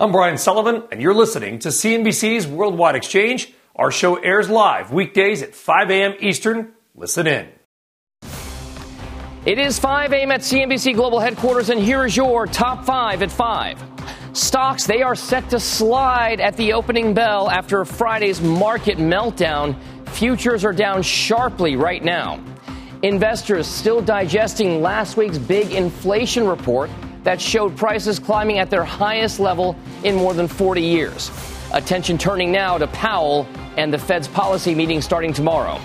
I'm Brian Sullivan, and you're listening to CNBC's Worldwide Exchange. Our show airs live weekdays at 5 a.m. Eastern. Listen in. It is 5 a.m. at CNBC Global Headquarters, and here is your top five at 5. Stocks, they are set to slide at the opening bell after Friday's market meltdown. Futures are down sharply right now. Investors still digesting last week's big inflation report that showed prices climbing at their highest level in more than 40 years. Attention turning now to Powell and the Fed's policy meeting starting tomorrow.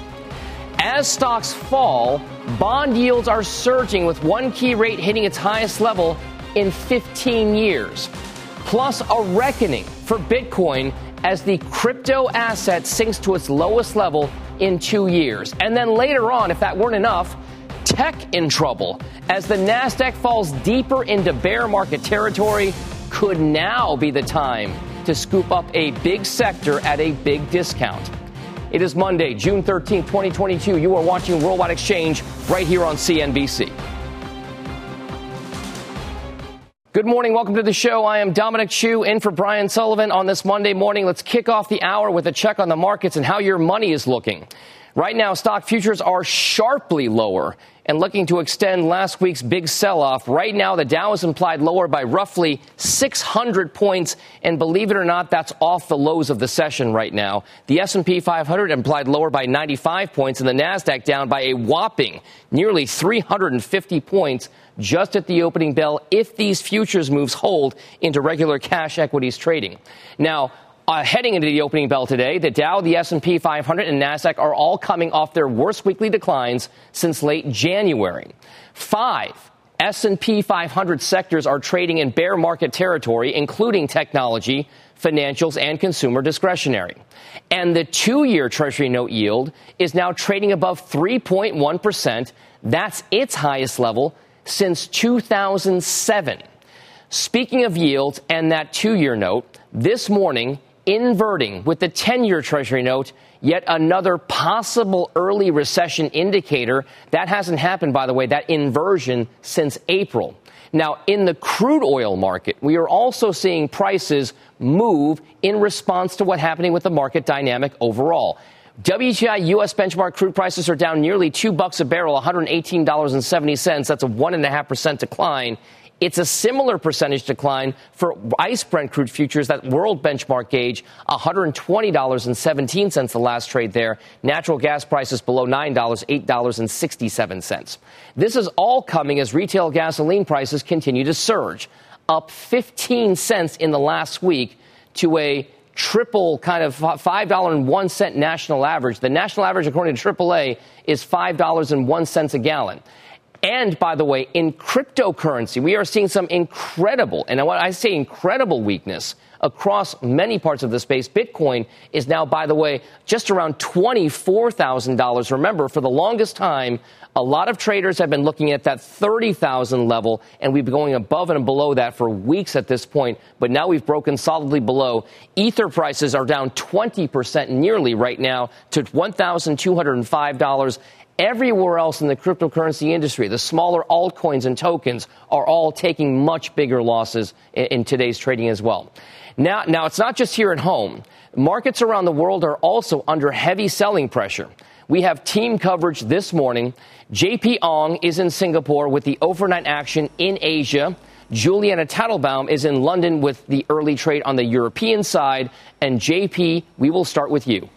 As stocks fall, bond yields are surging with one key rate hitting its highest level in 15 years. Plus, a reckoning for Bitcoin as the crypto asset sinks to its lowest level in two years. And then later on, if that weren't enough, tech in trouble as the NASDAQ falls deeper into bear market territory. Could now be the time to scoop up a big sector at a big discount. It is Monday, June 13th, 2022. You are watching Worldwide Exchange right here on CNBC. Good morning. Welcome to the show. I am Dominic Chu in for Brian Sullivan on this Monday morning. Let's kick off the hour with a check on the markets and how your money is looking. Right now, stock futures are sharply lower and looking to extend last week's big sell-off. Right now, the Dow is implied lower by roughly 600 points, and believe it or not, that's off the lows of the session right now. The S&P 500 implied lower by 95 points, and the Nasdaq down by a whopping nearly 350 points just at the opening bell if these futures moves hold into regular cash equities trading. Now, uh, heading into the opening bell today, the Dow, the S&P 500, and Nasdaq are all coming off their worst weekly declines since late January. Five S&P 500 sectors are trading in bear market territory, including technology, financials, and consumer discretionary. And the two-year Treasury note yield is now trading above 3.1 percent. That's its highest level since 2007. Speaking of yields and that two-year note, this morning inverting with the 10 year Treasury note, yet another possible early recession indicator. That hasn't happened, by the way, that inversion since April. Now, in the crude oil market, we are also seeing prices move in response to what's happening with the market dynamic overall. WTI U.S. benchmark crude prices are down nearly two bucks a barrel, $118.70. That's a one and a half percent decline it's a similar percentage decline for ICE Brent crude futures, that world benchmark gauge, $120.17 the last trade there. Natural gas prices below $9, $8.67. This is all coming as retail gasoline prices continue to surge, up 15 cents in the last week to a triple kind of $5.01 national average. The national average, according to AAA, is $5.01 a gallon. And by the way, in cryptocurrency, we are seeing some incredible, and I say incredible weakness across many parts of the space. Bitcoin is now, by the way, just around $24,000. Remember, for the longest time, a lot of traders have been looking at that 30,000 level, and we've been going above and below that for weeks at this point. But now we've broken solidly below. Ether prices are down 20% nearly right now to $1,205. Everywhere else in the cryptocurrency industry, the smaller altcoins and tokens are all taking much bigger losses in, in, today's trading as well. Now, now, it's not just here at home. Markets around the world are also under heavy selling pressure. We have team coverage this morning. JP Ong is in Singapore with the overnight action in Asia. Julianna Tatelbaum is in London with the early trade on the European side. And JP, we will start with you.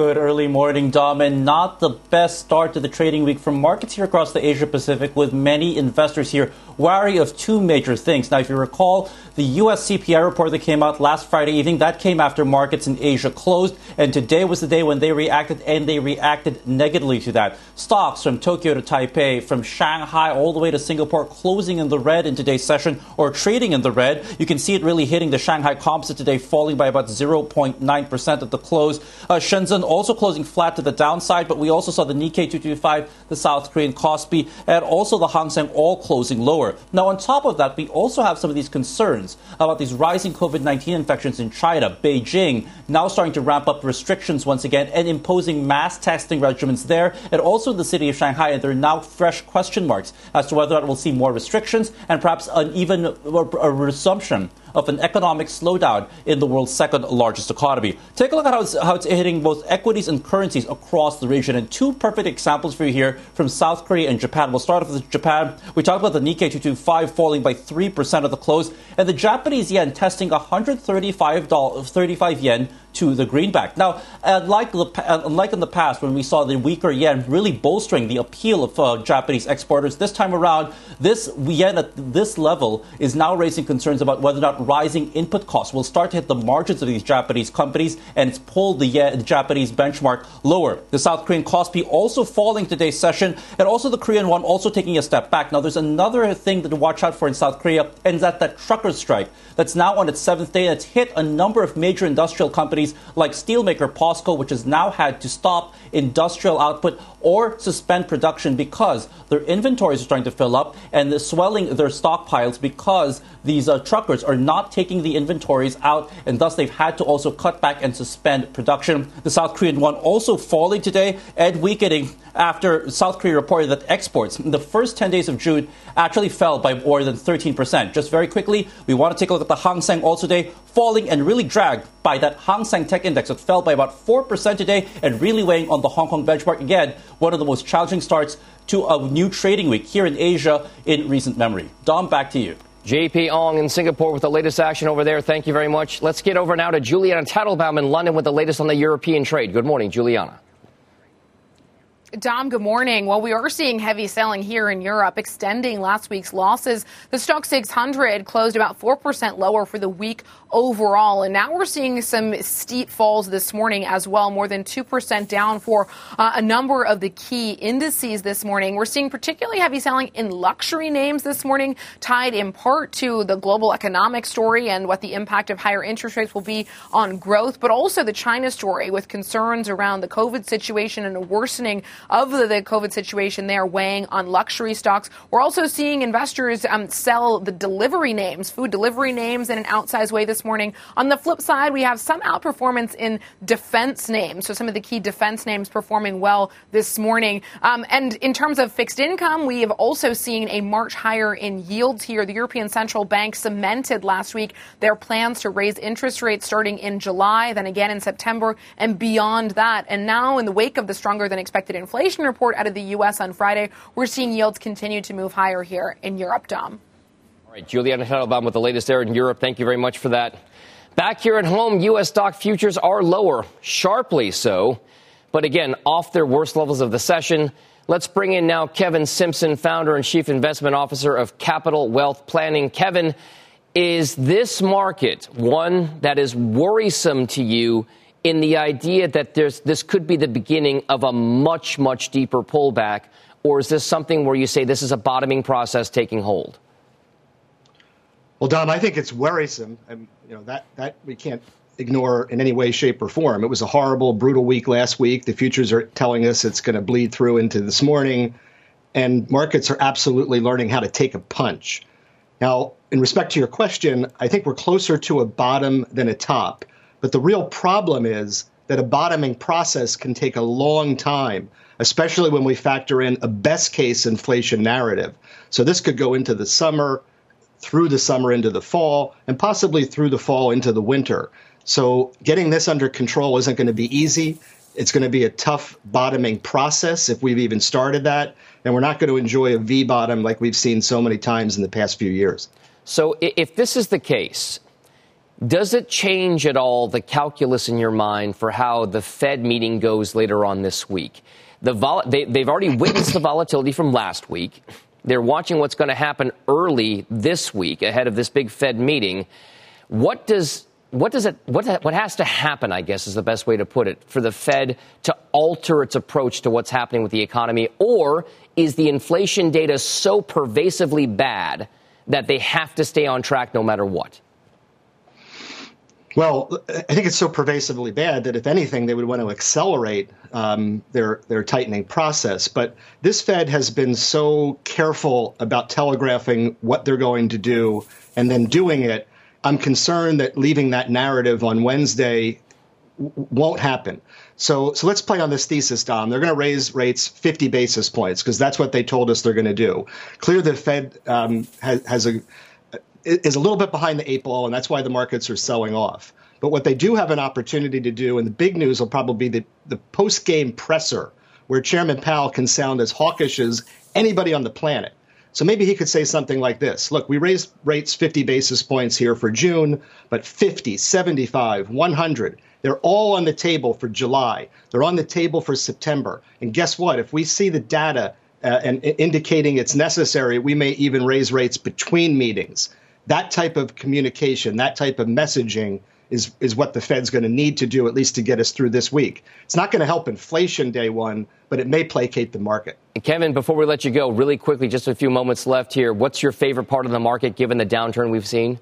Good early morning, Dom, and not the best start to the trading week for markets here across the Asia Pacific, with many investors here wary of two major things. Now, if you recall, the U.S. CPI report that came out last Friday evening, that came after markets in Asia closed, and today was the day when they reacted, and they reacted negatively to that. Stocks from Tokyo to Taipei, from Shanghai all the way to Singapore, closing in the red in today's session or trading in the red. You can see it really hitting the Shanghai Composite today, falling by about 0.9% at the close. Uh, Shenzhen also closing flat to the downside, but we also saw the Nikkei 225, the South Korean Kospi, and also the Hang Seng all closing lower. Now, on top of that, we also have some of these concerns about these rising COVID 19 infections in China. Beijing now starting to ramp up restrictions once again and imposing mass testing regimens there, and also in the city of Shanghai. And there are now fresh question marks as to whether or not we'll see more restrictions and perhaps an even a resumption of an economic slowdown in the world's second largest economy. Take a look at how it's, how it's hitting both equities and currencies across the region. And two perfect examples for you here from South Korea and Japan. We'll start off with Japan. We talked about the Nikkei 225 falling by 3% at the close, and the Japanese yen testing 135 35 yen to the greenback. Now, unlike, the, unlike in the past when we saw the weaker yen really bolstering the appeal of uh, Japanese exporters, this time around, this yen at this level is now raising concerns about whether or not rising input costs will start to hit the margins of these Japanese companies, and it's pulled the, yen, the Japanese benchmark lower. The South Korean Kospi also falling today's session, and also the Korean won also taking a step back. Now, there's another thing that to watch out for in South Korea, and that that truckers strike that's now on its seventh day. That's hit a number of major industrial companies like steelmaker POSCO, which has now had to stop industrial output or suspend production because their inventories are starting to fill up and swelling their stockpiles because these uh, truckers are not taking the inventories out and thus they've had to also cut back and suspend production. The South Korean won also falling today and weakening after South Korea reported that exports in the first 10 days of June actually fell by more than 13%. Just very quickly, we want to take a look at the Hang Seng also today, falling and really dragged by that Hang Seng Tech Index that fell by about 4% today and really weighing on the Hong Kong benchmark. Again, one of the most challenging starts to a new trading week here in Asia in recent memory. Dom, back to you. JP Ong in Singapore with the latest action over there. Thank you very much. Let's get over now to Julianna Tatelbaum in London with the latest on the European trade. Good morning, Julianna. Dom, good morning. Well, we are seeing heavy selling here in Europe, extending last week's losses. The Stoxx 600 closed about 4% lower for the week overall. And now we're seeing some steep falls this morning as well, more than 2% down for uh, a number of the key indices this morning. We're seeing particularly heavy selling in luxury names this morning, tied in part to the global economic story and what the impact of higher interest rates will be on growth, but also the China story with concerns around the COVID situation and a worsening of the, the COVID situation there weighing on luxury stocks. We're also seeing investors um, sell the delivery names, food delivery names in an outsized way this morning. On the flip side, we have some outperformance in defense names. So some of the key defense names performing well this morning. Um, and in terms of fixed income, we have also seen a march higher in yields here. The European Central Bank cemented last week their plans to raise interest rates starting in July, then again in September, and beyond that. And now, in the wake of the stronger than expected inflation report out of the U.S. on Friday, we're seeing yields continue to move higher here in Europe, Dom. All right, Julianna Tatelbaum with the latest there in Europe. Thank you very much for that. Back here at home, U.S. stock futures are lower, sharply so, but again, off their worst levels of the session. Let's bring in now Kevin Simpson, founder and chief investment officer of Capital Wealth Planning. Kevin, is this market one that is worrisome to you in the idea that there's, this could be the beginning of a much, much deeper pullback? Or is this something where you say this is a bottoming process taking hold? Well, Dom, I think it's worrisome, and you know that that we can't ignore in any way, shape, or form. It was a horrible, brutal week last week. The futures are telling us it's going to bleed through into this morning, and markets are absolutely learning how to take a punch. Now, in respect to your question, I think we're closer to a bottom than a top. But the real problem is that a bottoming process can take a long time, especially when we factor in a best case inflation narrative. So this could go into the summer through the summer into the fall, and possibly through the fall into the winter. So getting this under control isn't going to be easy. It's going to be a tough bottoming process if we've even started that. And we're not going to enjoy a V bottom like we've seen so many times in the past few years. So if this is the case, Does it change at all the calculus in your mind for how the Fed meeting goes later on this week? The vol- they, they've already witnessed the volatility from last week. They're watching what's going to happen early this week ahead of this big Fed meeting. What does what does it what what has to happen? I guess is the best way to put it for the Fed to alter its approach to what's happening with the economy, or is the inflation data so pervasively bad that they have to stay on track no matter what? Well, I think it's so pervasively bad that if anything, they would want to accelerate um, their their tightening process. But this Fed has been so careful about telegraphing what they're going to do and then doing it. I'm concerned that leaving that narrative on Wednesday w- won't happen. So, so let's play on this thesis, Dom. They're going to raise rates 50 basis points because that's what they told us they're going to do. Clear the Fed um, has, has a is a little bit behind the eight ball, and that's why the markets are selling off. But what they do have an opportunity to do, and the big news will probably be the, the post game presser, where Chairman Powell can sound as hawkish as anybody on the planet. So maybe he could say something like this Look, we raised rates 50 basis points here for June, but 50, 75, 100, they're all on the table for July. They're on the table for September. And guess what? If we see the data uh, and indicating it's necessary, we may even raise rates between meetings that type of communication, that type of messaging is is what the Fed's going to need to do at least to get us through this week. It's not going to help inflation day one, but it may placate the market. Kevin, before we let you go, really quickly, just a few moments left here. What's your favorite part of the market given the downturn we've seen?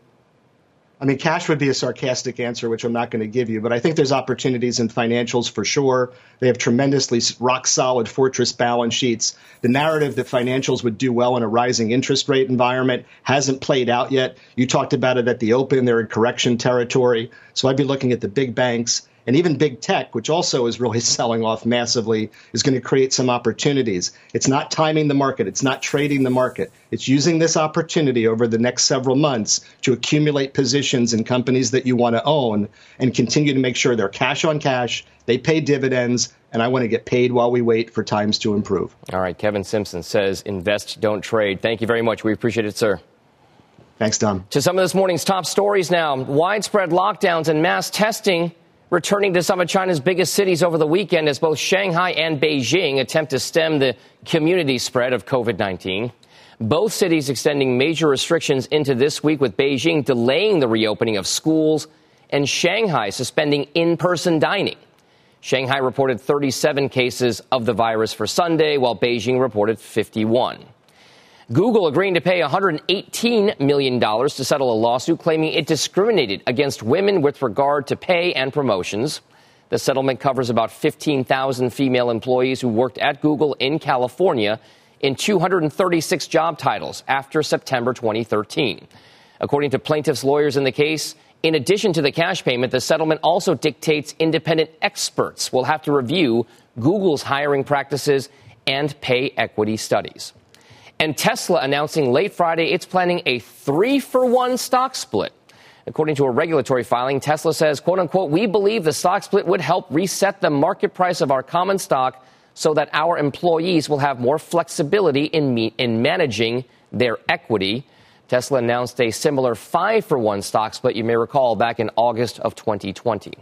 I mean, cash would be a sarcastic answer, which I'm not going to give you, but I think there's opportunities in financials for sure. They have tremendously rock solid fortress balance sheets. The narrative that financials would do well in a rising interest rate environment hasn't played out yet. You talked about it at the open. They're in correction territory. So I'd be looking at the big banks and even big tech, which also is really selling off massively, is going to create some opportunities. It's not timing the market, it's not trading the market. It's using this opportunity over the next several months to accumulate positions in companies that you want to own and continue to make sure they're cash on cash, they pay dividends, and I want to get paid while we wait for times to improve. All right, Kevin Simpson says invest, don't trade. Thank you very much. We appreciate it, sir. Thanks, Dom. To some of this morning's top stories now widespread lockdowns and mass testing returning to some of China's biggest cities over the weekend as both Shanghai and Beijing attempt to stem the community spread of COVID 19. Both cities extending major restrictions into this week, with Beijing delaying the reopening of schools and Shanghai suspending in person dining. Shanghai reported 37 cases of the virus for Sunday, while Beijing reported 51. Google agreeing to pay $118 million to settle a lawsuit claiming it discriminated against women with regard to pay and promotions. The settlement covers about 15,000 female employees who worked at Google in California in 236 job titles after September 2013. According to plaintiffs' lawyers in the case, in addition to the cash payment, the settlement also dictates independent experts will have to review Google's hiring practices and pay equity studies. And Tesla announcing late Friday it's planning a three for one stock split. According to a regulatory filing, Tesla says, quote unquote, we believe the stock split would help reset the market price of our common stock so that our employees will have more flexibility in, me- in managing their equity. Tesla announced a similar five for one stock split, you may recall, back in August of 2020.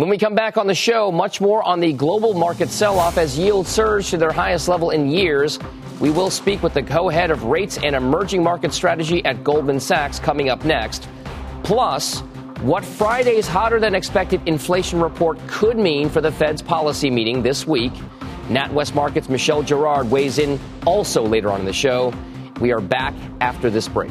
When we come back on the show, much more on the global market sell off as yields surge to their highest level in years. We will speak with the co head of rates and emerging market strategy at Goldman Sachs coming up next. Plus, what Friday's hotter than expected inflation report could mean for the Fed's policy meeting this week. NatWest Markets' Michelle Girard weighs in also later on in the show. We are back after this break.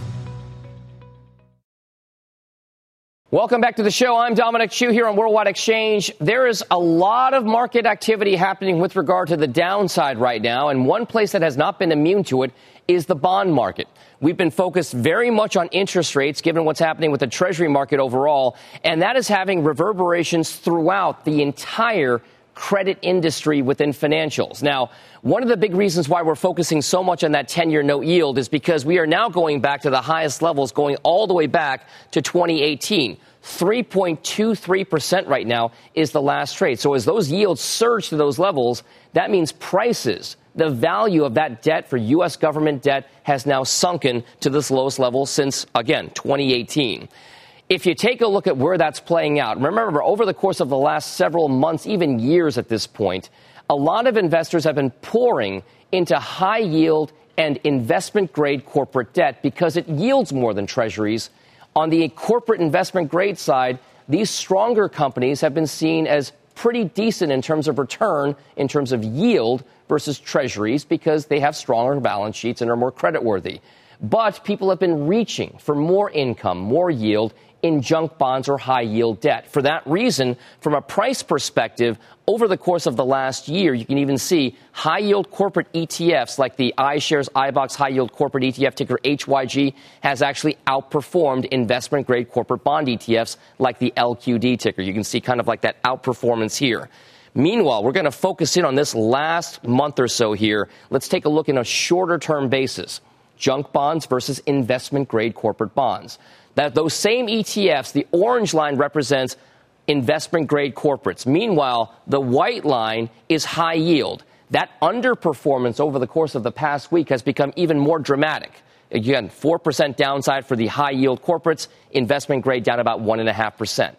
Welcome back to the show. I'm Dominic Chu here on Worldwide Exchange. There is a lot of market activity happening with regard to the downside right now, and one place that has not been immune to it is the bond market. We've been focused very much on interest rates given what's happening with the treasury market overall, and that is having reverberations throughout the entire credit industry within financials. Now, one of the big reasons why we're focusing so much on that 10 year note yield is because we are now going back to the highest levels, going all the way back to 2018. 3.23% right now is the last trade. So as those yields surge to those levels, that means prices, the value of that debt for U.S. government debt has now sunken to this lowest level since, again, 2018. If you take a look at where that's playing out, remember, over the course of the last several months, even years at this point, a lot of investors have been pouring into high yield and investment grade corporate debt because it yields more than treasuries. On the corporate investment grade side, these stronger companies have been seen as pretty decent in terms of return, in terms of yield versus treasuries because they have stronger balance sheets and are more creditworthy. But people have been reaching for more income, more yield in junk bonds or high yield debt. For that reason, from a price perspective, over the course of the last year, you can even see high yield corporate ETFs like the iShares iBoxx High Yield Corporate ETF ticker HYG has actually outperformed investment grade corporate bond ETFs like the LQD ticker. You can see kind of like that outperformance here. Meanwhile, we're going to focus in on this last month or so here. Let's take a look in a shorter term basis. Junk bonds versus investment grade corporate bonds that those same ETFs, the orange line represents investment grade corporates. Meanwhile, the white line is high yield. That underperformance over the course of the past week has become even more dramatic. Again, 4% downside for the high yield corporates, investment grade down about 1.5%.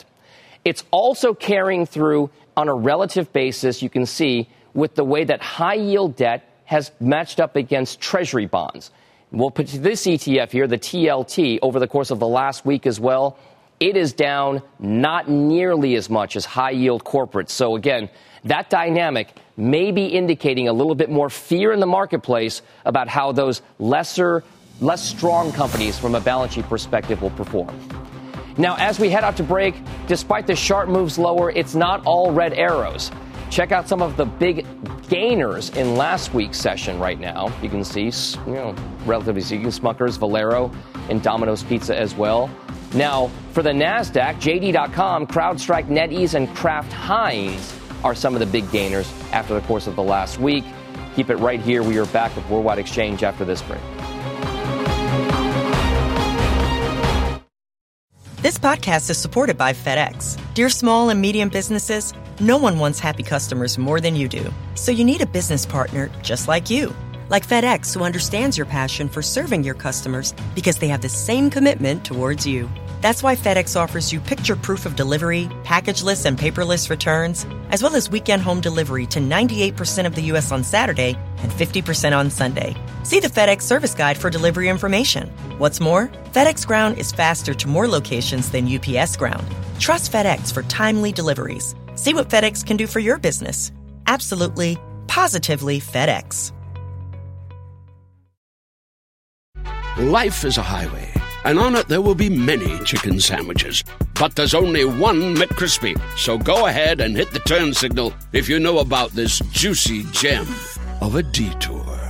It's also carrying through on a relative basis, you can see, with the way that high yield debt has matched up against treasury bonds. We'll put this ETF here, the TLT, over the course of the last week as well. It is down not nearly as much as high yield corporates. So again, that dynamic may be indicating a little bit more fear in the marketplace about how those lesser, less strong companies from a balance sheet perspective will perform. Now, as we head out to break, despite the sharp moves lower, it's not all red arrows. Check out some of the big gainers in last week's session right now. You can see, you know, relatively speaking, Smuckers, Valero, and Domino's Pizza as well. Now, for the NASDAQ, JD.com, CrowdStrike, NetEase, and Kraft Heinz are some of the big gainers after the course of the last week. Keep it right here. We are back with Worldwide Exchange after this break. This podcast is supported by FedEx. Dear small and medium businesses, no one wants happy customers more than you do. So you need a business partner just like you. Like FedEx, who understands your passion for serving your customers because they have the same commitment towards you. That's why FedEx offers you picture proof of delivery, packageless and paperless returns, as well as weekend home delivery to 98% of the U.S. on Saturday and 50% on Sunday. See the FedEx service guide for delivery information. What's more, FedEx Ground is faster to more locations than UPS Ground. Trust FedEx for timely deliveries. See what FedEx can do for your business. Absolutely, positively FedEx. Life is a highway, and on it there will be many chicken sandwiches. But there's only one McCrispy. So go ahead and hit the turn signal if you know about this juicy gem of a detour.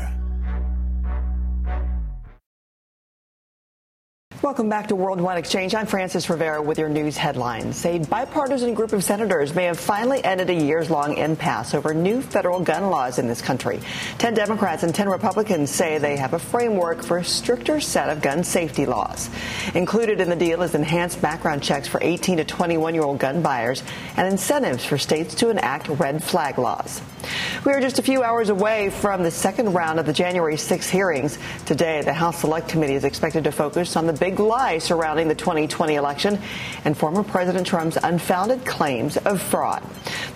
Welcome back to Worldwide Exchange. I'm Frances Rivera with your news headlines. A bipartisan group of senators may have finally ended a years long impasse over new federal gun laws in this country. Ten Democrats and ten Republicans say they have a framework for a stricter set of gun safety laws. Included in the deal is enhanced background checks for 18 to 21 year old gun buyers and incentives for states to enact red flag laws. We are just a few hours away from the second round of the January 6 hearings. Today, the House Select Committee is expected to focus on the big big lie surrounding the 2020 election and former President Trump's unfounded claims of fraud.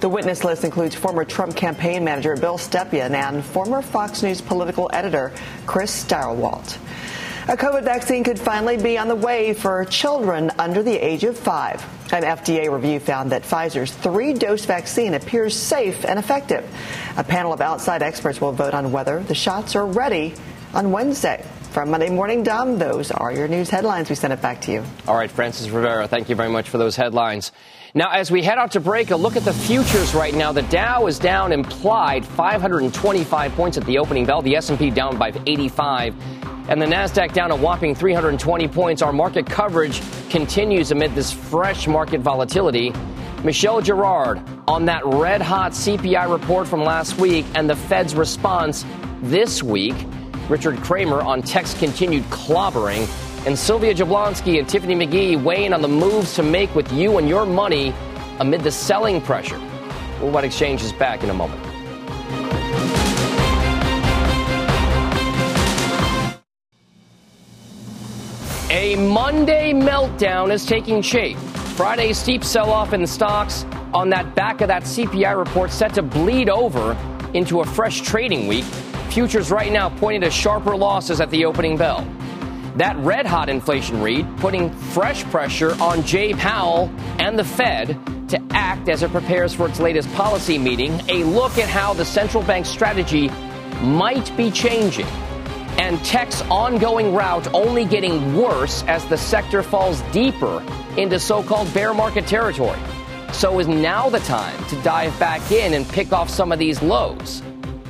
The witness list includes former Trump campaign manager Bill Stepien and former Fox News political editor Chris Stirewalt. A COVID vaccine could finally be on the way for children under the age of five. An FDA review found that Pfizer's three dose vaccine appears safe and effective. A panel of outside experts will vote on whether the shots are ready on Wednesday. From Monday Morning Dom, those are your news headlines. We send it back to you. All right, Frances Rivera, thank you very much for those headlines. Now, as we head out to break, a look at the futures right now. The Dow is down implied 525 points at the opening bell. The S&P down by 85 and the Nasdaq down a whopping 320 points. Our market coverage continues amid this fresh market volatility. Michelle Girard on that red hot CPI report from last week and the Fed's response this week. Richard Kramer on text continued clobbering. And Sylvia Jablonski and Tiffany McGhee weighing on the moves to make with you and your money amid the selling pressure. Worldwide Exchange is back in a moment. A Monday meltdown is taking shape. Friday's steep sell off in the stocks on that back of that CPI report set to bleed over into a fresh trading week. Futures right now pointing to sharper losses at the opening bell. That red hot inflation read putting fresh pressure on Jay Powell and the Fed to act as it prepares for its latest policy meeting. A look at how the central bank strategy might be changing and tech's ongoing rout only getting worse as the sector falls deeper into so called bear market territory. So is now the time to dive back in and pick off some of these lows.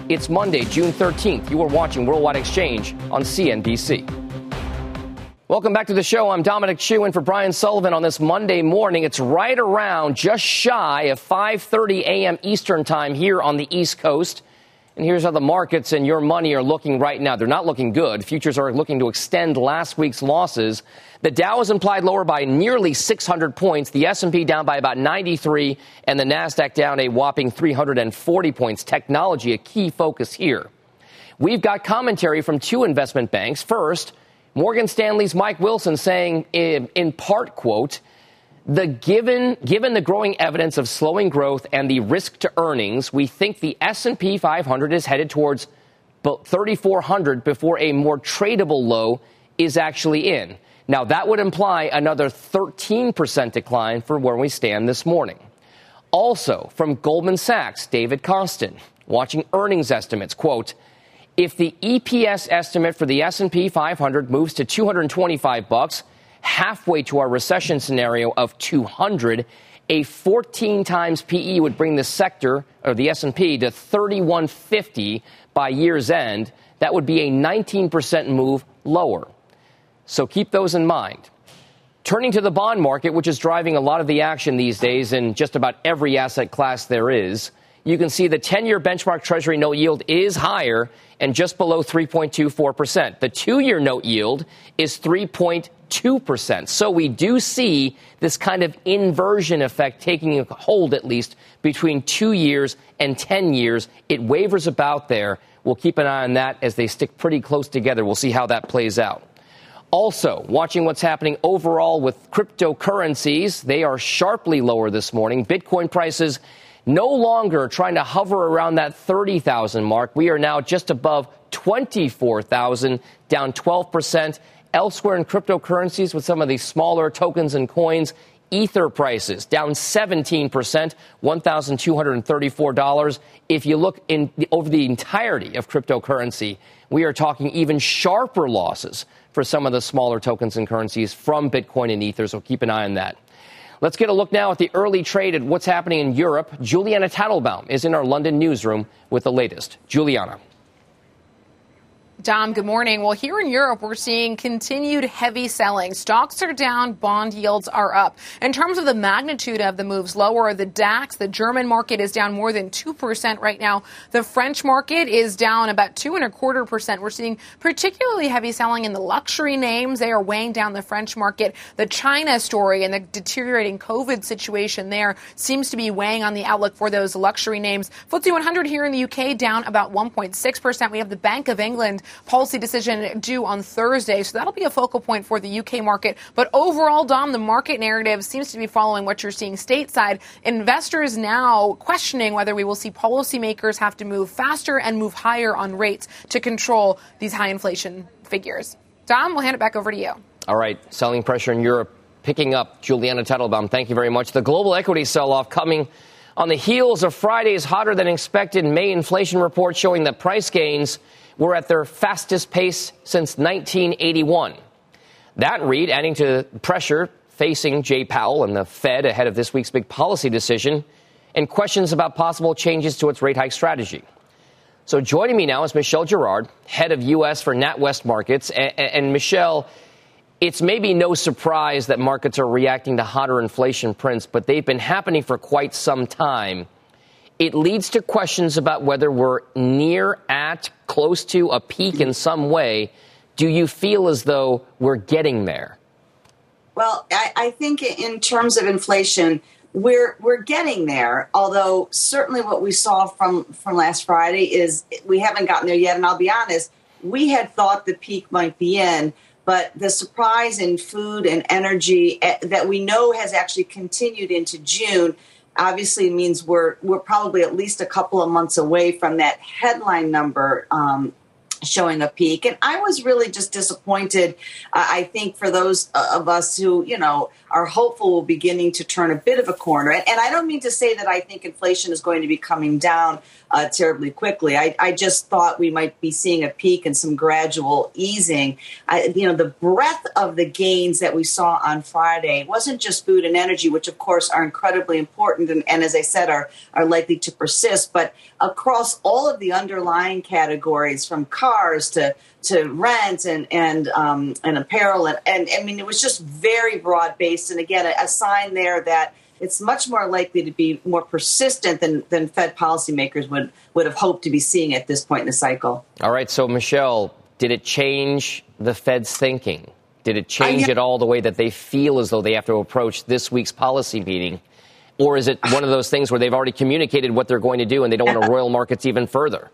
It's Monday, June 13th. You are watching Worldwide Exchange on CNBC. Welcome back to the show. I'm Dominic Chu in for Brian Sullivan on this Monday morning. It's right around just shy of 5:30 a.m. Eastern Time here on the East Coast. And here's how the markets and your money are looking right now. They're not looking good. Futures are looking to extend last week's losses. The Dow is implied lower by nearly 600 points. The S&P down by about 93 and the Nasdaq down a whopping 340 points. Technology a key focus here. We've got commentary from two investment banks. First, Morgan Stanley's Mike Wilson saying in, part quote, the given, given the growing evidence of slowing growth and the risk to earnings, we think the S&P 500 is headed towards 3,400 before a more tradable low is actually in. Now, that would imply another 13% decline for where we stand this morning. Also, from Goldman Sachs, David Kostin, watching earnings estimates, quote, if the EPS estimate for the S&P 500 moves to 225 bucks, halfway to our recession scenario of 200, a 14 times PE would bring the sector or the S&P to 3150 by year's end. That would be a 19% move lower. So keep those in mind. Turning to the bond market, which is driving a lot of the action these days in just about every asset class there is, you can see the 10 year benchmark Treasury note yield is higher and just below 3.24%. The two year note yield is 3.2%. So we do see this kind of inversion effect taking a hold, at least, between two years and 10 years. It wavers about there. We'll keep an eye on that as they stick pretty close together. We'll see how that plays out. Also, watching what's happening overall with cryptocurrencies, they are sharply lower this morning. Bitcoin prices no longer trying to hover around that 30,000 mark. We are now just above 24,000, down 12%. Elsewhere in cryptocurrencies with some of these smaller tokens and coins, Ether prices down 17%, $1,234. If you look in over the entirety of cryptocurrency, we are talking even sharper losses for some of the smaller tokens and currencies from Bitcoin and Ether. So keep an eye on that. Let's get a look now at the early trade at what's happening in Europe. Julianna Tatelbaum is in our London newsroom with the latest. Julianna. Dom, good morning. Well, here in Europe, we're seeing continued heavy selling. Stocks are down, bond yields are up. In terms of the magnitude of the moves lower, the DAX, the German market is down more than 2% right now. The French market is down about two and a quarter percent. We're seeing particularly heavy selling in the luxury names. They are weighing down the French market. The China story and the deteriorating COVID situation there seems to be weighing on the outlook for those luxury names. FTSE 100 here in the UK down about 1.6%. We have the Bank of England policy decision due on Thursday. So that'll be a focal point for the UK market. But overall, Dom, the market narrative seems to be following what you're seeing stateside. Investors now questioning whether we will see policymakers have to move faster and move higher on rates to control these high inflation figures. Dom, we'll hand it back over to you. All right, selling pressure in Europe picking up. Julianna Tatelbaum, thank you very much. The global equity sell off coming on the heels of Friday's hotter than expected May inflation report showing that price gains were at their fastest pace since 1981. That read adding to pressure facing Jay Powell and the Fed ahead of this week's big policy decision and questions about possible changes to its rate hike strategy. So joining me now is Michelle Girard, head of U.S. for NatWest Markets. And, and Michelle, it's maybe no surprise that markets are reacting to hotter inflation prints, but they've been happening for quite some time. It leads to questions about whether we're near, at, close to a peak in some way. Do you feel as though we're getting there? Well, I, I think in terms of inflation, we're we're getting there. Although certainly what we saw from from last Friday is we haven't gotten there yet. And I'll be honest, we had thought the peak might be in, but the surprise in food and energy eh, that we know has actually continued into June obviously means we're we're probably at least a couple of months away from that headline number um, showing a peak. And I was really just disappointed. Uh, I think for those uh, of us who, you know, are hopeful we're beginning to turn a bit of a corner. And, and I don't mean to say that I think inflation is going to be coming down uh, terribly quickly. I, I, just thought we might be seeing a peak and some gradual easing. I, you know, the breadth of the gains that we saw on Friday wasn't just food and energy, which of course are incredibly important and, and as I said, are, are likely to persist, but across all of the underlying categories from cars to to rent and and um, and apparel and, and I mean it was just very broad based and again a, a sign there that it's much more likely to be more persistent than, than Fed policymakers would, would have hoped to be seeing at this point in the cycle. All right. So, Michelle, did it change the Fed's thinking? Did it change at all the way that they feel as though they have to approach this week's policy meeting? Or is it one of those things where they've already communicated what they're going to do and they don't want to roil markets even further?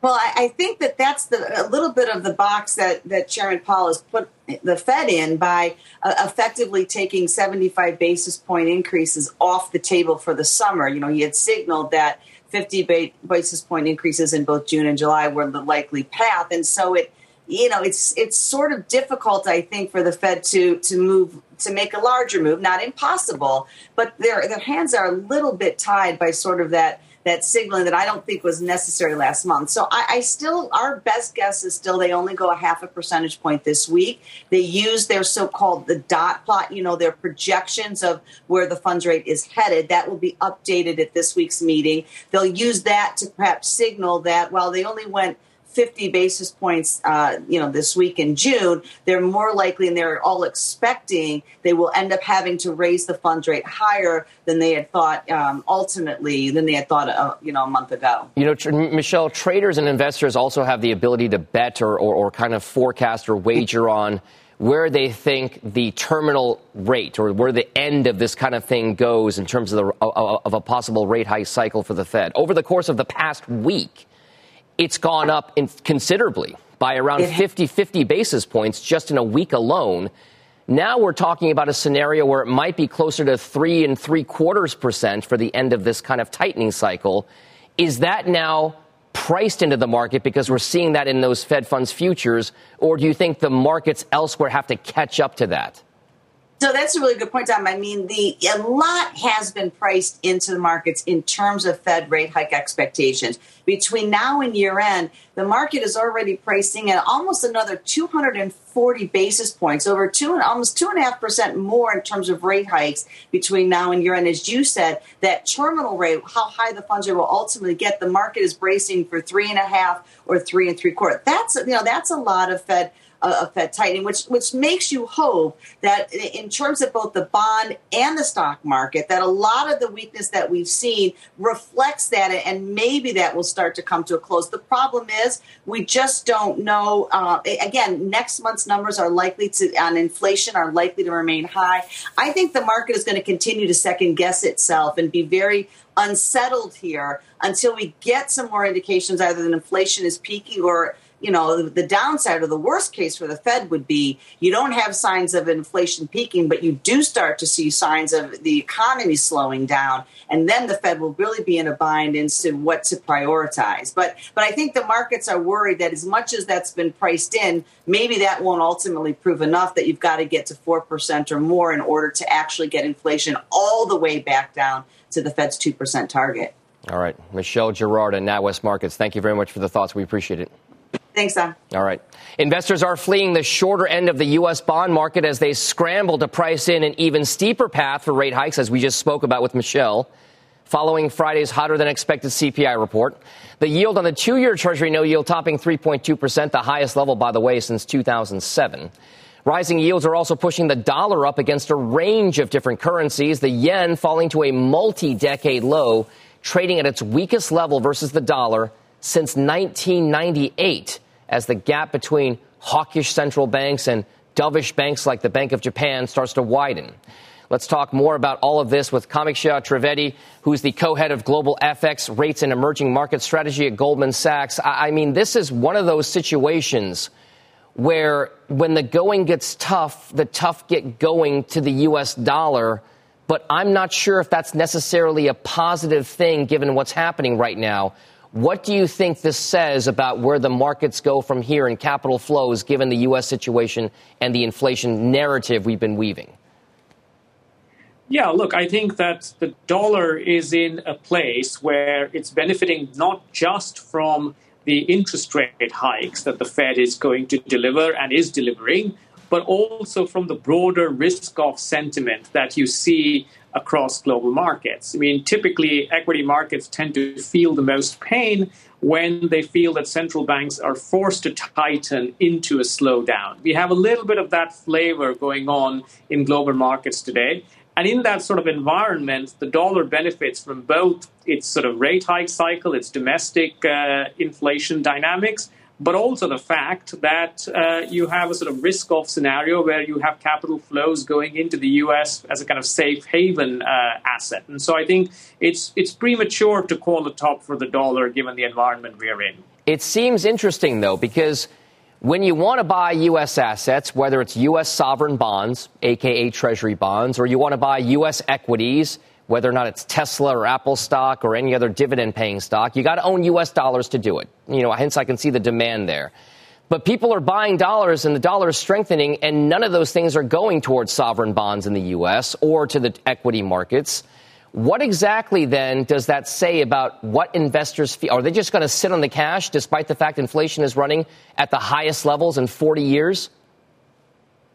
Well, I, I think that that's the, a little bit of the box that, that Chairman Powell has put the Fed in by uh, effectively taking 75 basis point increases off the table for the summer. You know, he had signaled that 50 ba- basis point increases in both June and July were the likely path, and so it, you know, it's it's sort of difficult, I think, for the Fed to to move to make a larger move. Not impossible, but their their hands are a little bit tied by sort of that that signaling that I don't think was necessary last month. So I, I, still, our best guess is still they only go a half a percentage point this week. They use their so-called the dot plot, you know, their projections of where the funds rate is headed. That will be updated at this week's meeting. They'll use that to perhaps signal that while they only went 50 basis points, uh, you know, this week in June, they're more likely, and they're all expecting they will end up having to raise the funds rate higher than they had thought um, ultimately than they had thought, uh, you know, a month ago. You know, tr- Michelle, traders and investors also have the ability to bet or, or, or kind of forecast or wager on where they think the terminal rate or where the end of this kind of thing goes in terms of, the, of a possible rate hike cycle for the Fed. Over the course of the past week, it's gone up considerably by around 50, 50 basis points just in a week alone. Now we're talking about a scenario where it might be closer to three and three quarters percent for the end of this kind of tightening cycle. Is that now priced into the market because we're seeing that in those Fed funds futures, or do you think the markets elsewhere have to catch up to that? So that's a really good point, Dom. I mean, the a lot has been priced into the markets in terms of Fed rate hike expectations. Between now and year end, the market is already pricing at almost another 240 basis points, over two and almost two and a half percent more in terms of rate hikes between now and year end. As you said, that terminal rate, how high the funds rate will ultimately get, the market is bracing for three and a half or three and three quarter. That's you know that's a lot of Fed of Fed tightening, which which makes you hope that in terms of both the bond and the stock market, that a lot of the weakness that we've seen reflects that, and maybe that will start to come to a close. The problem is we just don't know. Uh, again, next month's numbers are likely to on inflation are likely to remain high. I think the market is going to continue to second guess itself and be very unsettled here until we get some more indications either that inflation is peaking or you know, the, downside or the worst case for the Fed would be you don't have signs of inflation peaking, but you do start to see signs of the economy slowing down. And then the Fed will really be in a bind as to what to prioritize. But but I think the markets are worried that as much as that's been priced in, maybe that won't ultimately prove enough that you've got to get to four percent or more in order to actually get inflation all the way back down to the Fed's two percent target. All right. Michelle Girard and NatWest Markets, thank you very much for the thoughts. We appreciate it. Thanks, Dom. All right. Investors are fleeing the shorter end of the U.S. bond market as they scramble to price in an even steeper path for rate hikes, as we just spoke about with Michelle. Following Friday's hotter than expected CPI report, the yield on the two year Treasury no yield topping 3.2%, the highest level, by the way, since 2007. Rising yields are also pushing the dollar up against a range of different currencies, the yen falling to a multi decade low, trading at its weakest level versus the dollar since 1998 as the gap between hawkish central banks and dovish banks like the Bank of Japan starts to widen. Let's talk more about all of this with Kamakshya Trivedi, who's the co-head of global FX rates and emerging market strategy at Goldman Sachs. I mean, this is one of those situations where when the going gets tough, the tough get going to the U.S. dollar. But I'm not sure if that's necessarily a positive thing given what's happening right now. What do you think this says about where the markets go from here in capital flows, given the U.S. situation and the inflation narrative we've been weaving? Yeah, look, I think that the dollar is in a place where it's benefiting not just from the interest rate hikes that the Fed is going to deliver and is delivering, but also from the broader risk off sentiment that you see across global markets. I mean, typically, equity markets tend to feel the most pain when they feel that central banks are forced to tighten into a slowdown. We have a little bit of that flavor going on in global markets today. And in that sort of environment, the dollar benefits from both its sort of rate hike cycle, its domestic uh, inflation dynamics, but also the fact that uh, you have a sort of risk off scenario where you have capital flows going into the US as a kind of safe haven uh, asset. And so I think it's, it's premature to call the top for the dollar given the environment we're in. It seems interesting, though, because when you want to buy U.S. assets, whether it's U.S. sovereign bonds, aka Treasury bonds, or you want to buy U.S. equities, whether or not it's Tesla or Apple stock or any other dividend paying stock. You got to own U.S. dollars to do it. You know, hence I can see the demand there. But people are buying dollars and the dollar is strengthening, and none of those things are going towards sovereign bonds in the U.S. or to the equity markets. What exactly then does that say about what investors feel? Are they just going to sit on the cash despite the fact inflation is running at the highest levels in 40 years?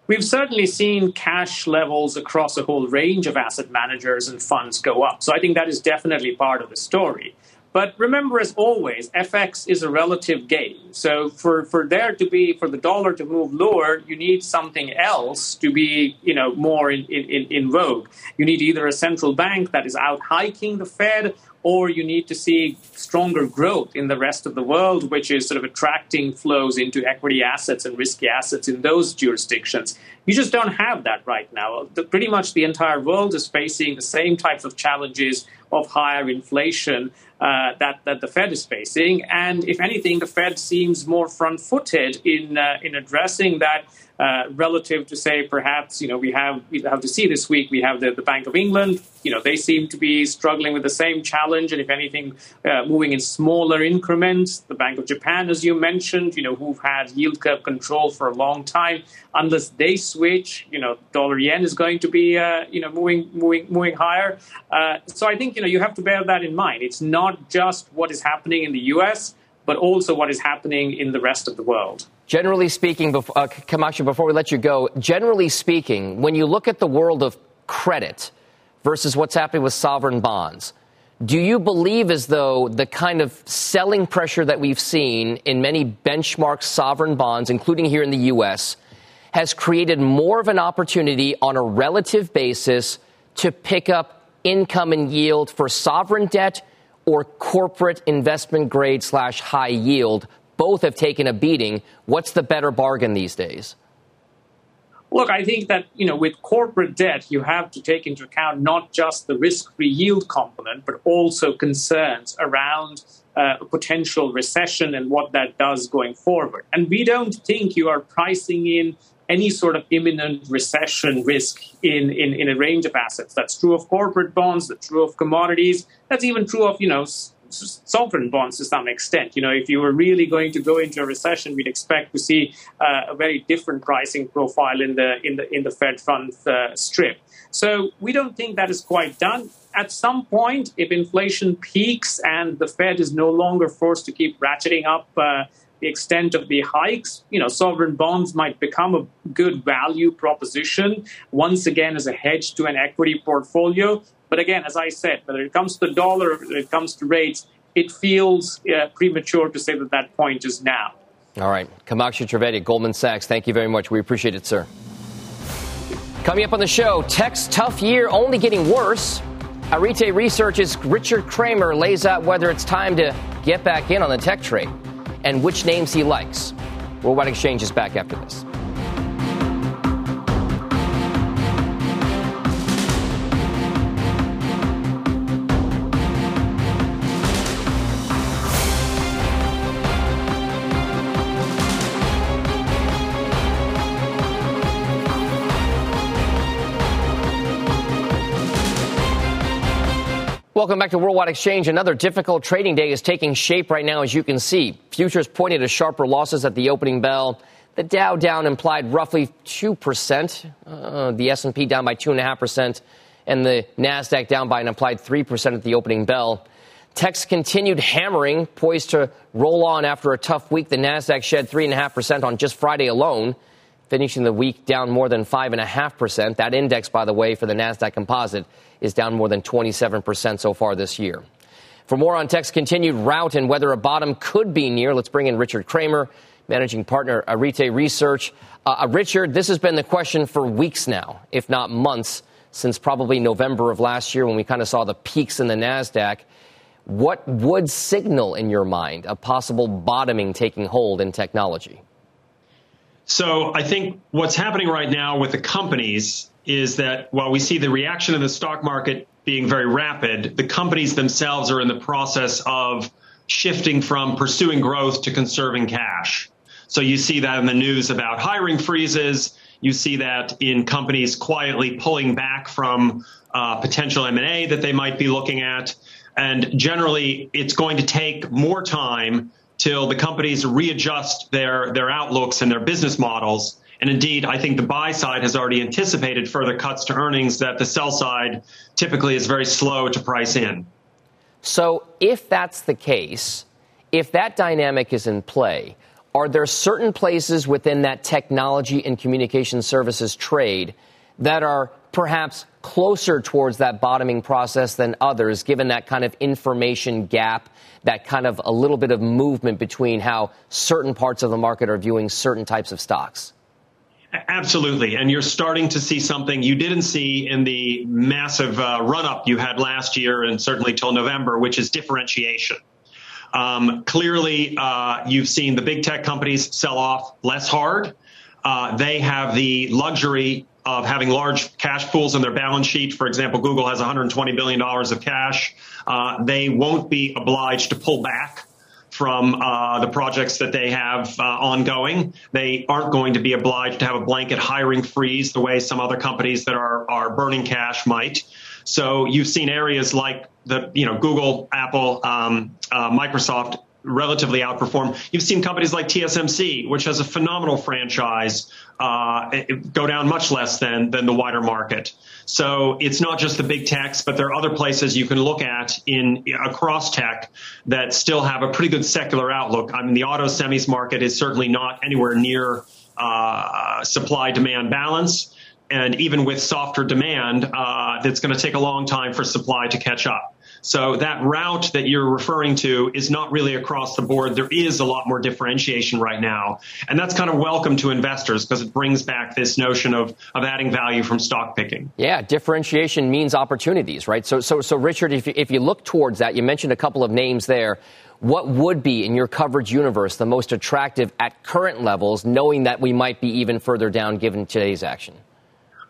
We've certainly seen cash levels across a whole range of asset managers and funds go up. So I think that is definitely part of the story. But remember, as always, FX is a relative game. So for, for there to be, for the dollar to move lower, you need something else to be, you know, more in, in, in vogue. You need either a central bank that is out hiking the Fed or you need to see stronger growth in the rest of the world, which is sort of attracting flows into equity assets and risky assets in those jurisdictions. You just don't have that right now. The, pretty much the entire world is facing the same types of challenges of higher inflation uh, that, that the Fed is facing. And if anything, the Fed seems more front footed in, uh, in addressing that uh, relative to say perhaps you know we have we have to see this week we have the, the Bank of England you know they seem to be struggling with the same challenge and if anything uh, moving in smaller increments the Bank of Japan as you mentioned you know who've had yield curve control for a long time unless they switch you know dollar yen is going to be uh, you know moving moving moving higher uh, so I think you know you have to bear that in mind it's not just what is happening in the US but also what is happening in the rest of the world. Generally speaking, before, uh, Kamakshya, before we let you go, generally speaking, when you look at the world of credit versus what's happening with sovereign bonds, do you believe as though the kind of selling pressure that we've seen in many benchmark sovereign bonds, including here in the U.S., has created more of an opportunity on a relative basis to pick up income and yield for sovereign debt or corporate investment grade slash high yield. Both have taken a beating. What's the better bargain these days? Look, I think that, you know, with corporate debt, you have to take into account not just the risk-free yield component, but also concerns around uh, potential recession and what that does going forward. And we don't think you are pricing in any sort of imminent recession risk in, in, in a range of assets. That's true of corporate bonds, that's true of commodities, that's even true of, you know, sovereign bonds to some extent. You know, if you were really going to go into a recession, we'd expect to see uh, a very different pricing profile in the in the in the Fed funds uh, strip. So we don't think that is quite done. At some point, if inflation peaks and the Fed is no longer forced to keep ratcheting up uh, the extent of the hikes, you know, sovereign bonds might become a good value proposition once again as a hedge to an equity portfolio. But again, as I said, whether it comes to the dollar, whether it comes to rates, it feels uh, premature to say that that point is now. All right. Kamakshya Trivedi, Goldman Sachs, thank you very much. We appreciate it, sir. Coming up on the show, tech's tough year only getting worse. Arete Research's Richard Kramer lays out whether it's time to get back in on the tech trade and which names he likes. Worldwide Exchange is back after this. Welcome back to Worldwide Exchange. Another difficult trading day is taking shape right now, as you can see. Futures pointed to sharper losses at the opening bell. The Dow down implied roughly 2%, uh, the S&P down by 2.5%, and the NASDAQ down by an implied 3% at the opening bell. Techs continued hammering, poised to roll on after a tough week. The NASDAQ shed 3.5% on just Friday alone, finishing the week down more than 5.5%. That index, by the way, for the NASDAQ composite is down more than 27% so far this year. For more on tech's continued rout and whether a bottom could be near, let's bring in Richard Kramer, managing partner Arete Research. Uh, uh, Richard, this has been the question for weeks now, if not months, since probably November of last year when we kind of saw the peaks in the NASDAQ. What would signal in your mind a possible bottoming taking hold in technology? So I think what's happening right now with the companies is that while we see the reaction in the stock market being very rapid, the companies themselves are in the process of shifting from pursuing growth to conserving cash. So you see that in the news about hiring freezes. You see that in companies quietly pulling back from uh, potential M&A that they might be looking at. And generally, it's going to take more time till the companies readjust their, their outlooks and their business models and indeed, I think the buy side has already anticipated further cuts to earnings that the sell side typically is very slow to price in. So, if that's the case, if that dynamic is in play, are there certain places within that technology and communication services trade that are perhaps closer towards that bottoming process than others, given that kind of information gap, that kind of a little bit of movement between how certain parts of the market are viewing certain types of stocks? Absolutely. And you're starting to see something you didn't see in the massive uh, run up you had last year and certainly till November, which is differentiation. Um, clearly, uh, you've seen the big tech companies sell off less hard. Uh, they have the luxury of having large cash pools in their balance sheet. For example, Google has $120 billion of cash. Uh, they won't be obliged to pull back from uh, the projects that they have uh, ongoing. They aren't going to be obliged to have a blanket hiring freeze the way some other companies that are, are burning cash might. So you've seen areas like the, you know, Google, Apple, um, uh, Microsoft relatively outperform. You've seen companies like TSMC, which has a phenomenal franchise, uh, go down much less than than the wider market. So it's not just the big techs, but there are other places you can look at in across tech that still have a pretty good secular outlook. I mean, the auto semis market is certainly not anywhere near uh, supply demand balance. And even with softer demand, uh, it's going to take a long time for supply to catch up. So that rout that you're referring to is not really across the board. There is a lot more differentiation right now. And that's kind of welcome to investors because it brings back this notion of, of adding value from stock picking. Yeah, differentiation means opportunities, right? So, so, so Richard, if you, if you look towards that, you mentioned a couple of names there. What would be in your coverage universe the most attractive at current levels, knowing that we might be even further down given today's action?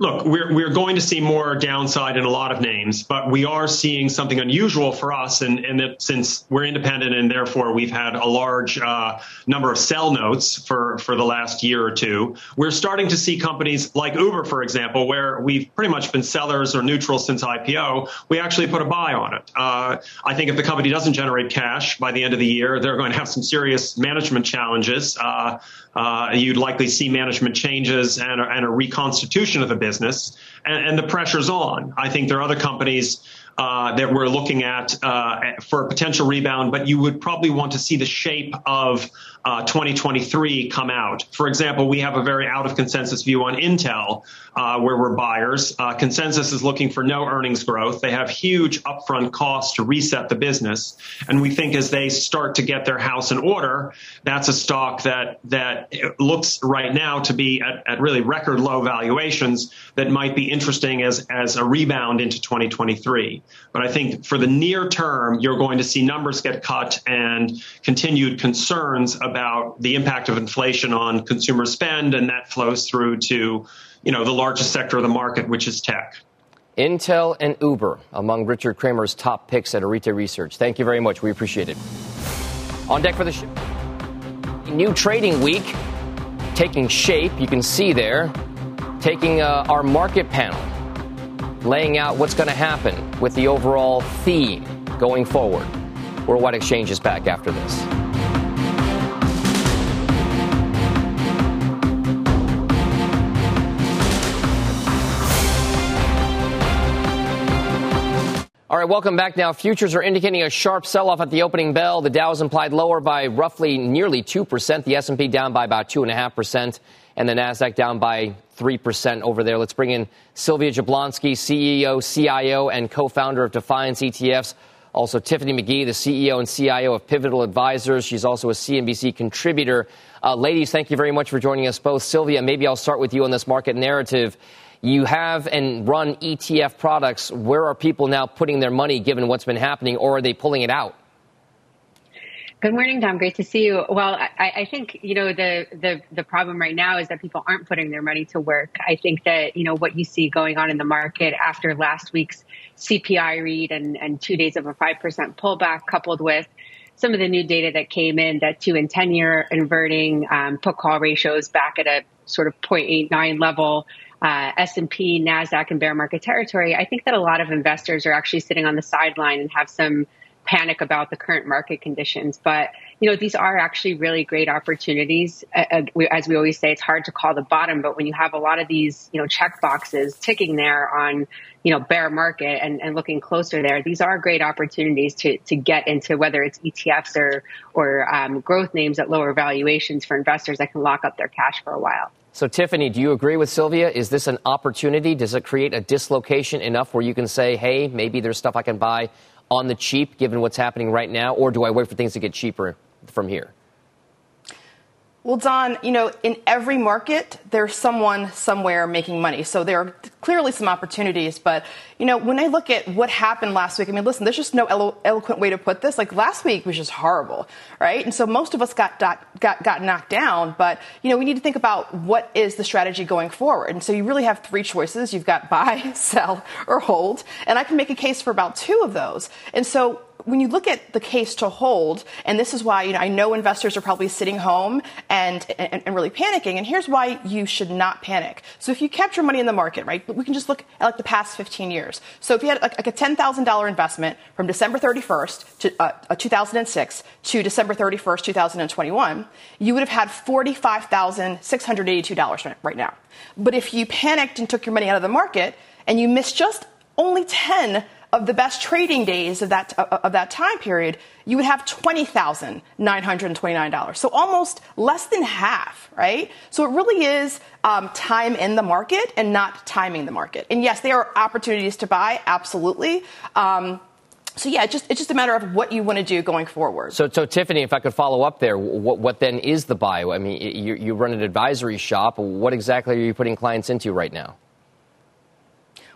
Look, we're, we're going to see more downside in a lot of names, but we are seeing something unusual for us. And, and that since we're independent and therefore we've had a large uh, number of sell notes for, for the last year or two, we're starting to see companies like Uber, for example, where we've pretty much been sellers or neutral since IPO. We actually put a buy on it. Uh, I think if the company doesn't generate cash by the end of the year, they're going to have some serious management challenges. Uh, uh, you'd likely see management changes and a, and a reconstitution of the business, and, and, the pressure's on. I think there are other companies uh, that we're looking at uh, for a potential rebound, but you would probably want to see the shape of uh, 2023 come out. For example, we have a very out of consensus view on Intel, uh, where we're buyers. Uh, consensus is looking for no earnings growth. They have huge upfront costs to reset the business, and we think as they start to get their house in order, that's a stock that that looks right now to be at, at really record low valuations that might be interesting as as a rebound into 2023. But I think for the near term, you're going to see numbers get cut and continued concerns about about the impact of inflation on consumer spend, and that flows through to, you know, the largest sector of the market, which is tech. Intel and Uber among Richard Kramer's top picks at Arete Research. Thank you very much. We appreciate it. On deck for the show. New trading week taking shape. You can see there, taking uh, our market panel, laying out what's going to happen with the overall theme going forward. Worldwide Exchange is back after this. All right, welcome back now. Futures are indicating a sharp sell-off at the opening bell. The Dow is implied lower by roughly nearly 2%. The S&P down by about 2.5%. And the NASDAQ down by 3% over there. Let's bring in Sylvia Jablonski, CEO, CIO, and co-founder of Defiance ETFs. Also, Tiffany McGhee, the CEO and CIO of Pivotal Advisors. She's also a CNBC contributor. Uh, ladies, thank you very much for joining us both. Sylvia, maybe I'll start with you on this market narrative you have and run ETF products. Where are people now putting their money given what's been happening, or are they pulling it out? Good morning, Dom. Great to see you. Well, I, I, think you know the, the the problem right now is that people aren't putting their money to work. I think that you know what you see going on in the market after last week's CPI read and, and two days of a five percent pullback, coupled with some of the new data that came in that two and ten year inverting um, put call ratios back at a sort of 0.89 level uh, S&P, Nasdaq, and bear market territory, I think that a lot of investors are actually sitting on the sideline and have some panic about the current market conditions. But you know, these are actually really great opportunities. As we always say, it's hard to call the bottom, but when you have a lot of these, you know, check boxes ticking there on, you know, bear market and, and looking closer there, these are great opportunities to, to get into whether it's ETFs or, or um, growth names at lower valuations for investors that can lock up their cash for a while. So, Tiffany, do you agree with Sylvia? Is this an opportunity? Does it create a dislocation enough where you can say, hey, maybe there's stuff I can buy on the cheap given what's happening right now? Or do I wait for things to get cheaper from here? Well, Dom, you know, in every market, there's someone somewhere making money. So there are clearly some opportunities. But, you know, when I look at what happened last week, I mean, listen, there's just no elo- eloquent way to put this. Like last week was just horrible, right? And so most of us got, got, got knocked down. But, you know, we need to think about what is the strategy going forward. And so you really have three choices. You've got buy, sell, or hold. And I can make a case for about two of those. And so when you look at the case to hold, and this is why you know, I know investors are probably sitting home and, and, and, really panicking, and here's why you should not panic. So if you kept your money in the market, right, we can just look at like the past 15 years. So if you had like, like a $10,000 investment from December 31st to uh, 2006 to December 31st, 2021, you would have had $45,682 right now. But if you panicked and took your money out of the market and you missed just only 10 of the best trading days of that, uh, of that time period, you would have $20,929. So almost less than half, right? So it really is um, time in the market and not timing the market. And yes, there are opportunities to buy, absolutely. Um, so yeah, it's just it's just a matter of what you want to do going forward. So, so Tiffany, if I could follow up there, what, what then is the buy? I mean, you, you run an advisory shop. What exactly are you putting clients into right now?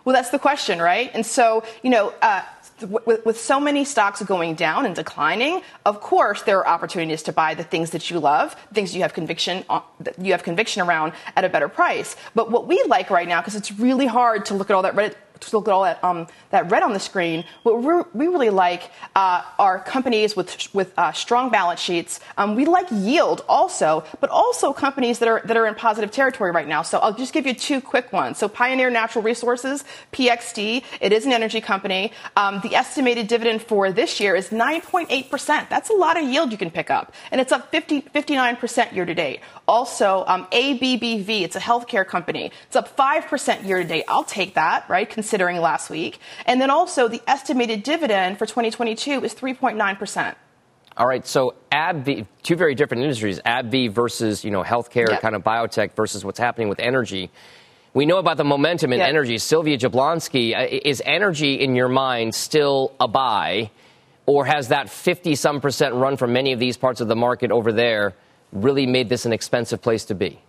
Well, that's the question, right? And so, you know, uh, with, with, so many stocks going down and declining, of course there are opportunities to buy the things that you love, things you have conviction on, you have conviction around at a better price. But what we like right now, because it's really hard to look at all that Reddit to look at all that, um, that red on the screen, what we really like uh, are companies with, with uh, strong balance sheets. Um, we like yield also, but also companies that are, that are in positive territory right now. So I'll just give you two quick ones. So Pioneer Natural Resources, PXD, it is an energy company. Um, the estimated dividend for this year is 9.8%. That's a lot of yield you can pick up. And it's up 50, 59% year to date. Also, um, ABBV, it's a healthcare company. It's up 5% year to date. I'll take that, right? Considering last week. And then also the estimated dividend for 2022 is 3.9%. All right, so AbbVie, two very different industries, AbbVie versus, you know, healthcare, yep. kind of biotech versus what's happening with energy. We know about the momentum in yep. energy. Sylvia Jablonski, uh, is energy in your mind still a buy, or has that 50 some percent run from many of these parts of the market over there really made this an expensive place to be?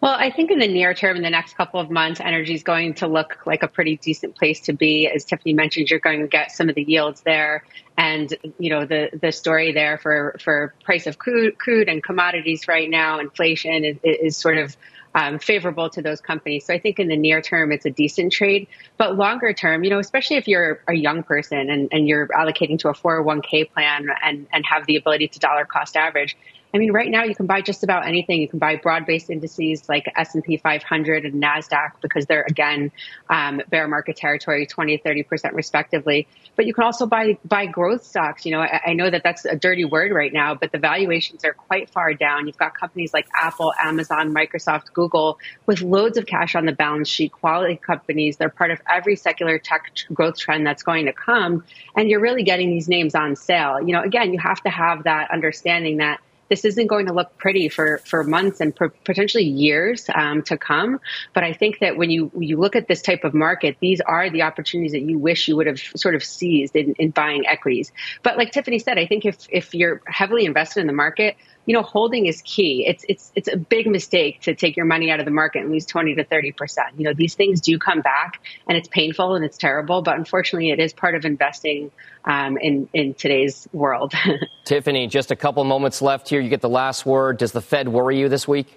Well, I think in the near term, in the next couple of months, energy is going to look like a pretty decent place to be. As Tiffany mentioned, you're going to get some of the yields there, and you know the the story there for for price of crude, crude and commodities right now, inflation is, is sort of um, favorable to those companies. So I think in the near term, it's a decent trade. But longer term, you know, especially if you're a young person and, and you're allocating to a 401k plan and, and have the ability to dollar cost average, I mean, right now you can buy just about anything. You can buy broad-based indices like S&P 500 and Nasdaq because they're again um, bear market territory, 20, 30 percent respectively. But you can also buy buy growth stocks. You know, I, I, know that that's a dirty word right now, but the valuations are quite far down. You've got companies like Apple, Amazon, Microsoft, Google with loads of cash on the balance sheet, quality companies. They're part of every secular tech growth trend that's going to come, and you're really getting these names on sale. You know, again, you have to have that understanding that this isn't going to look pretty for, for months and potentially years um, to come. But I think that when you you look at this type of market, these are the opportunities that you wish you would have sort of seized in, in buying equities. But like Tiffany said, I think if if you're heavily invested in the market, you know, holding is key. It's it's it's a big mistake to take your money out of the market and lose twenty to thirty percent. You know, these things do come back, and it's painful and it's terrible, but unfortunately, it is part of investing um, in in today's world. Tiffany, just a couple moments left here. You get the last word. Does the Fed worry you this week?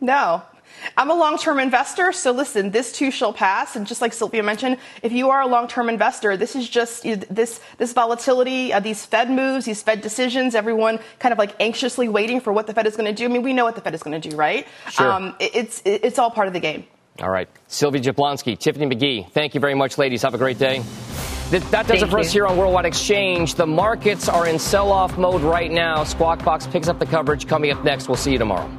No, I'm a long term investor, so listen, this too shall pass. And just like Sylvia mentioned, if you are a long term investor, this is just this, this volatility, uh, these Fed moves, these Fed decisions, everyone kind of like anxiously waiting for what the Fed is going to do. I mean, we know what the Fed is going to do, right? Sure. Um, it, it's, it, it's all part of the game. All right. Sylvia Jablonski, Tiffany McGhee, thank you very much, ladies. Have a great day. That, that does Thank it for you. us here on Worldwide Exchange. The markets are in sell off mode right now. Squawk Box picks up the coverage. Coming up next, we'll see you tomorrow.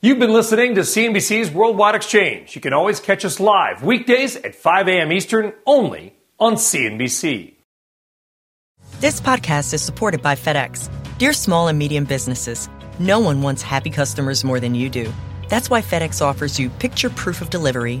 You've been listening to CNBC's Worldwide Exchange. You can always catch us live weekdays at 5 a.m. Eastern only on CNBC. This podcast is supported by FedEx. Dear small and medium businesses, no one wants happy customers more than you do. That's why FedEx offers you picture proof of delivery,